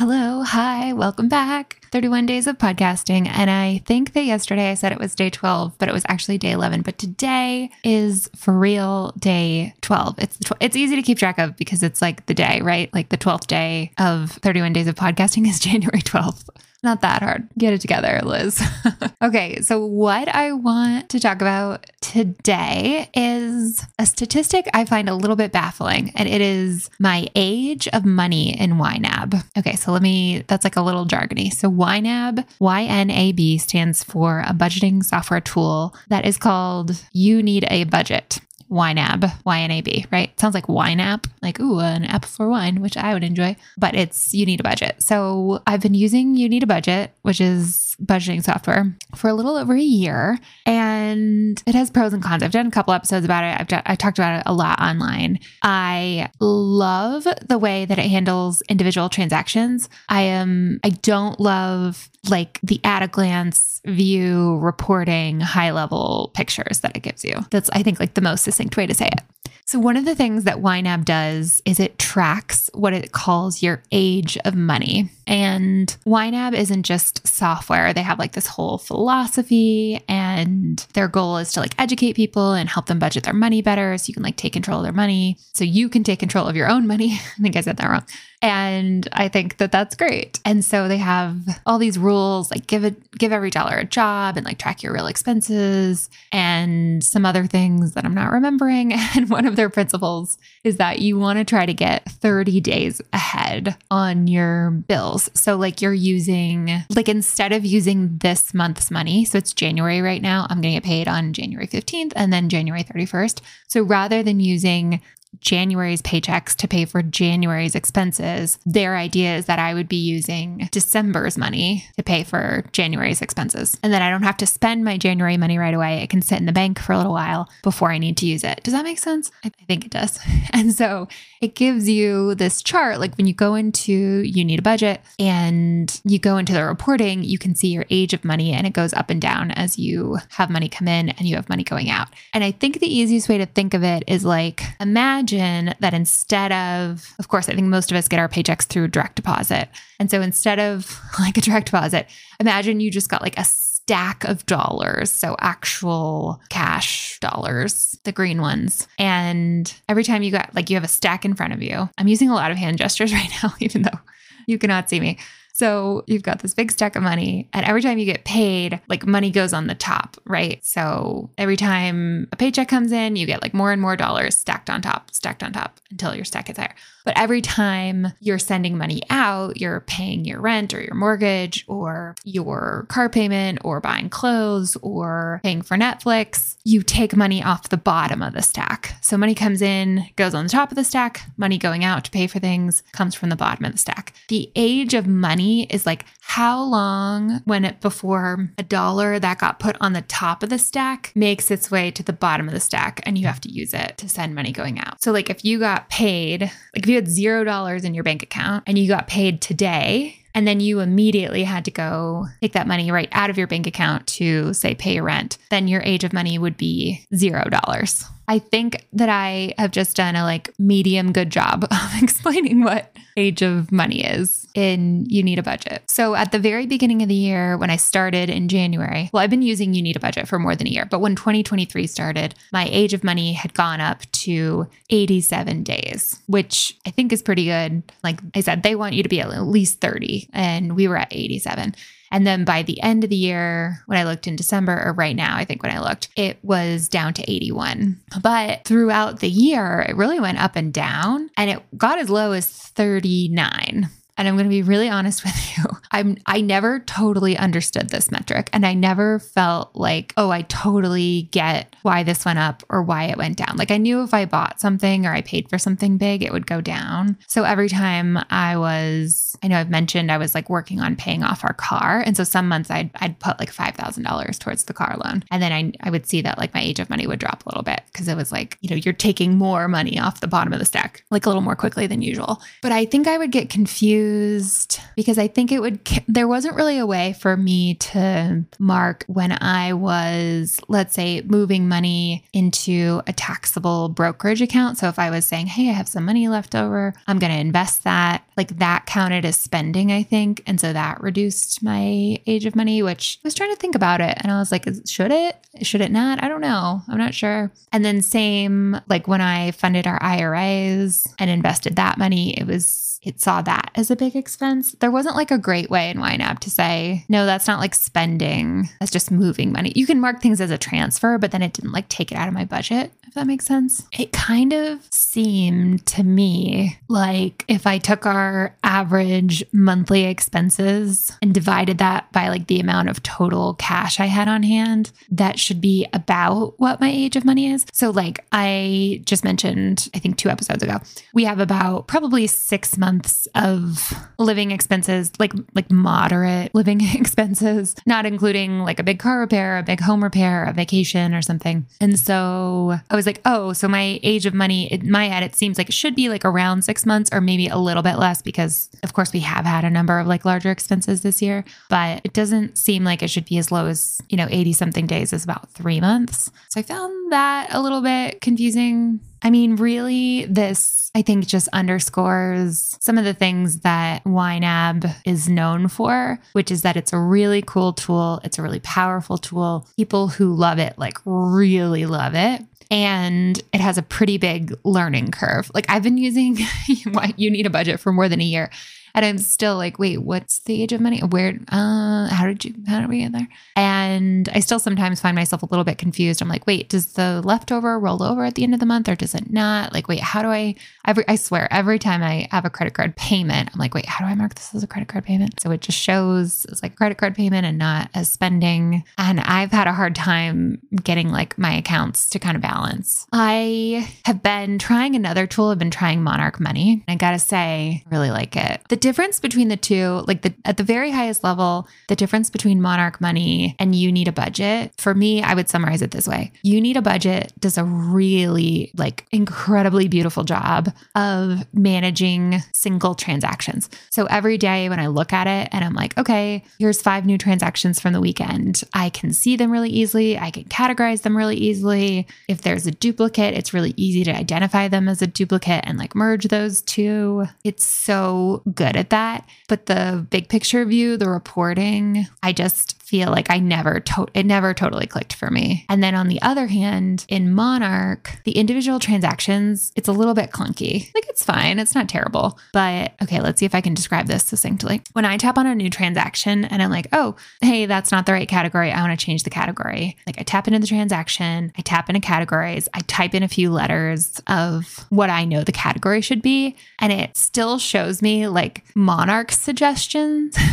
Hello, hi, welcome back. 31 days of podcasting. And I think that yesterday I said it was day 12, but it was actually day 11. But today is for real day 12. It's tw- it's easy to keep track of because it's like the day, right? Like the 12th day of 31 days of podcasting is January 12th. Not that hard. Get it together, Liz. okay, so what I want to talk about today is a statistic I find a little bit baffling, and it is my age of money in YNAB. Okay, so let me, that's like a little jargony. So YNAB, YNAB stands for a budgeting software tool that is called You Need a Budget. YNAB, YNAB, right? Sounds like wine app, like, ooh, an app for wine, which I would enjoy, but it's you need a budget. So I've been using You Need a Budget, which is budgeting software, for a little over a year. And it has pros and cons. I've done a couple episodes about it. I've done, I talked about it a lot online. I love the way that it handles individual transactions. I am, I don't love like the at a glance view reporting high level pictures that it gives you. That's, I think, like the most succinct way to say it. So, one of the things that YNAB does is it tracks what it calls your age of money. And YNAB isn't just software, they have like this whole philosophy, and their goal is to like educate people and help them budget their money better so you can like take control of their money. So, you can take control of your own money. I think I said that wrong. And I think that that's great. And so they have all these rules like give it give every dollar a job and like track your real expenses and some other things that I'm not remembering. And one of their principles is that you want to try to get 30 days ahead on your bills. So like you're using like instead of using this month's money, so it's January right now, I'm going to get paid on January 15th and then January 31st. So rather than using January's paychecks to pay for January's expenses. Their idea is that I would be using December's money to pay for January's expenses. And then I don't have to spend my January money right away. It can sit in the bank for a little while before I need to use it. Does that make sense? I think it does. And so it gives you this chart. Like when you go into, you need a budget and you go into the reporting, you can see your age of money and it goes up and down as you have money come in and you have money going out. And I think the easiest way to think of it is like imagine that instead of, of course, I think most of us get our paychecks through direct deposit. And so instead of like a direct deposit, imagine you just got like a stack of dollars. So actual cash dollars, the green ones. And every time you got like you have a stack in front of you, I'm using a lot of hand gestures right now, even though you cannot see me. So you've got this big stack of money, and every time you get paid, like money goes on the top, right? So every time a paycheck comes in, you get like more and more dollars stacked on top, stacked on top until your stack is higher. But every time you're sending money out, you're paying your rent or your mortgage or your car payment or buying clothes or paying for Netflix, you take money off the bottom of the stack. So money comes in, goes on the top of the stack, money going out to pay for things comes from the bottom of the stack. The age of money is like how long when it before a dollar that got put on the top of the stack makes its way to the bottom of the stack and you have to use it to send money going out. So like if you got paid, like you had zero dollars in your bank account and you got paid today, and then you immediately had to go take that money right out of your bank account to say pay your rent, then your age of money would be zero dollars. I think that I have just done a like medium good job of explaining what age of money is in You Need a Budget. So at the very beginning of the year, when I started in January, well, I've been using You Need a Budget for more than a year, but when 2023 started, my age of money had gone up to 87 days, which I think is pretty good. Like I said, they want you to be at least 30, and we were at 87. And then by the end of the year, when I looked in December, or right now, I think when I looked, it was down to 81. But throughout the year, it really went up and down and it got as low as 39. And I'm going to be really honest with you. I'm I never totally understood this metric and I never felt like, oh, I totally get why this went up or why it went down. Like I knew if I bought something or I paid for something big, it would go down. So every time I was, I know I've mentioned I was like working on paying off our car. And so some months I'd I'd put like $5,000 towards the car loan. And then I I would see that like my age of money would drop a little bit because it was like, you know, you're taking more money off the bottom of the stack like a little more quickly than usual. But I think I would get confused confused because I think it would, there wasn't really a way for me to mark when I was, let's say, moving money into a taxable brokerage account. So if I was saying, hey, I have some money left over, I'm going to invest that, like that counted as spending, I think. And so that reduced my age of money, which I was trying to think about it. And I was like, should it? Should it not? I don't know. I'm not sure. And then, same like when I funded our IRAs and invested that money, it was it saw that as a big expense. There wasn't like a great way in YNAB to say, no, that's not like spending, that's just moving money. You can mark things as a transfer, but then it didn't like take it out of my budget, if that makes sense. It kind of seemed to me like if I took our average monthly expenses and divided that by like the amount of total cash I had on hand, that should be about what my age of money is. So, like I just mentioned, I think two episodes ago, we have about probably six months of living expenses, like like moderate living expenses, not including like a big car repair, a big home repair, a vacation or something. And so I was like, oh, so my age of money in my head, it seems like it should be like around six months or maybe a little bit less because of course we have had a number of like larger expenses this year, but it doesn't seem like it should be as low as, you know, 80 something days is about three months. So I found that a little bit confusing I mean, really, this I think just underscores some of the things that YNAB is known for, which is that it's a really cool tool. It's a really powerful tool. People who love it, like, really love it and it has a pretty big learning curve. Like I've been using you need a budget for more than a year. And I'm still like, wait, what's the age of money? Where, uh, how did you, how did we get there? And I still sometimes find myself a little bit confused. I'm like, wait, does the leftover roll over at the end of the month or does it not? Like, wait, how do I, every, I swear, every time I have a credit card payment, I'm like, wait, how do I mark this as a credit card payment? So it just shows it's like credit card payment and not as spending. And I've had a hard time getting like my accounts to kind of balance. I have been trying another tool. I've been trying Monarch Money. And I gotta say, I really like it. The difference between the two, like the at the very highest level, the difference between Monarch Money and You Need a Budget, for me, I would summarize it this way. You Need a Budget does a really like incredibly beautiful job of managing single transactions. So every day when I look at it and I'm like, okay, here's five new transactions from the weekend, I can see them really easily. I can categorize them really easily. If there's a duplicate, it's really easy to identify them as a duplicate and like merge those two. It's so good good at that. But the big picture view, the reporting, I just feel like I never to- it never totally clicked for me. And then on the other hand, in Monarch, the individual transactions, it's a little bit clunky. Like it's fine, it's not terrible. But okay, let's see if I can describe this succinctly. When I tap on a new transaction and I'm like, "Oh, hey, that's not the right category. I want to change the category." Like I tap into the transaction, I tap into categories, I type in a few letters of what I know the category should be, and it still shows me like Monarch suggestions.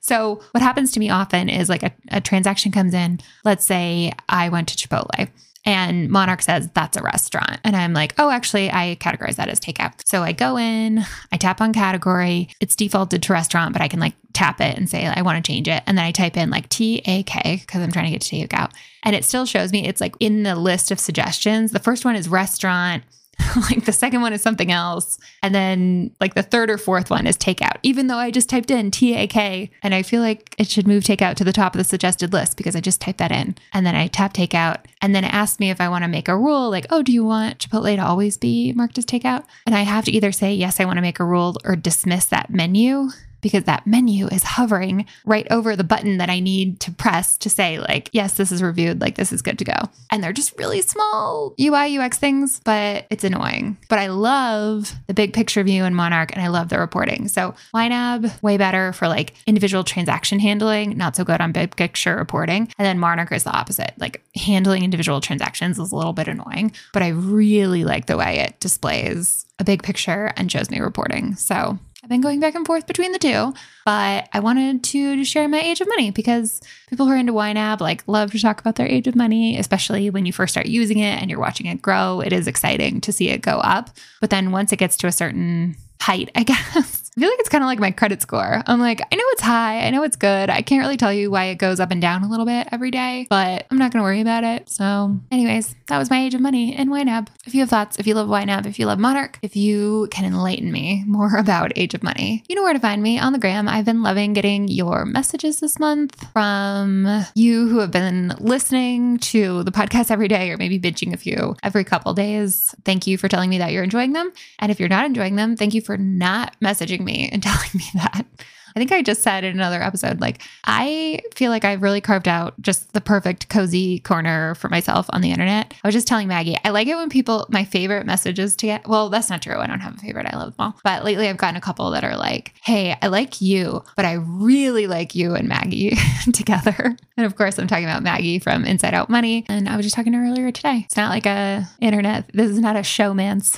So, what happens to me often is like a, a transaction comes in. Let's say I went to Chipotle and Monarch says that's a restaurant. And I'm like, oh, actually, I categorize that as takeout. So I go in, I tap on category. It's defaulted to restaurant, but I can like tap it and say, I want to change it. And then I type in like T A K because I'm trying to get to takeout. And it still shows me it's like in the list of suggestions. The first one is restaurant. like the second one is something else. And then like the third or fourth one is takeout, even though I just typed in T A K. And I feel like it should move takeout to the top of the suggested list because I just typed that in. And then I tap takeout. And then it asks me if I want to make a rule like, oh, do you want Chipotle to always be marked as takeout? And I have to either say, yes, I want to make a rule or dismiss that menu because that menu is hovering right over the button that I need to press to say, like, yes, this is reviewed, like, this is good to go. And they're just really small UI, UX things, but it's annoying. But I love the big picture view in Monarch and I love the reporting. So, YNAB, way better for like individual transaction handling, not so good on big picture reporting. And then Monarch is the opposite. Like, handling individual transactions is a little bit annoying, but I really like the way it displays a big picture and shows me reporting. So, I've been going back and forth between the two, but I wanted to share my age of money because people who are into YNAB like love to talk about their age of money, especially when you first start using it and you're watching it grow. It is exciting to see it go up. But then once it gets to a certain height, I guess, I feel like it's kind of like my credit score. I'm like, I know it's high. I know it's good. I can't really tell you why it goes up and down a little bit every day, but I'm not going to worry about it. So, anyways, that was my age of money and YNAB. If you have thoughts, if you love YNAB, if you love Monarch, if you can enlighten me more about Age of Money, you know where to find me on the gram. I've been loving getting your messages this month from you who have been listening to the podcast every day or maybe binging a few every couple days. Thank you for telling me that you're enjoying them. And if you're not enjoying them, thank you for not messaging me and telling me that. I think I just said in another episode, like, I feel like I've really carved out just the perfect cozy corner for myself on the internet. I was just telling Maggie, I like it when people, my favorite messages to get, well, that's not true. I don't have a favorite. I love them all. But lately I've gotten a couple that are like, hey, I like you, but I really like you and Maggie together. And of course, I'm talking about Maggie from Inside Out Money. And I was just talking to her earlier today. It's not like a internet, this is not a showman's.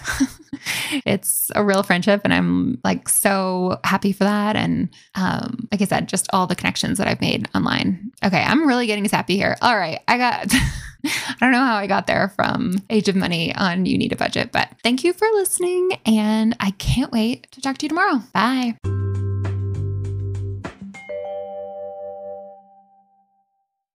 it's a real friendship. And I'm like so happy for that. And um, like I said, just all the connections that I've made online. Okay, I'm really getting sappy here. All right, I got. I don't know how I got there from Age of Money on You Need a Budget, but thank you for listening. And I can't wait to talk to you tomorrow. Bye.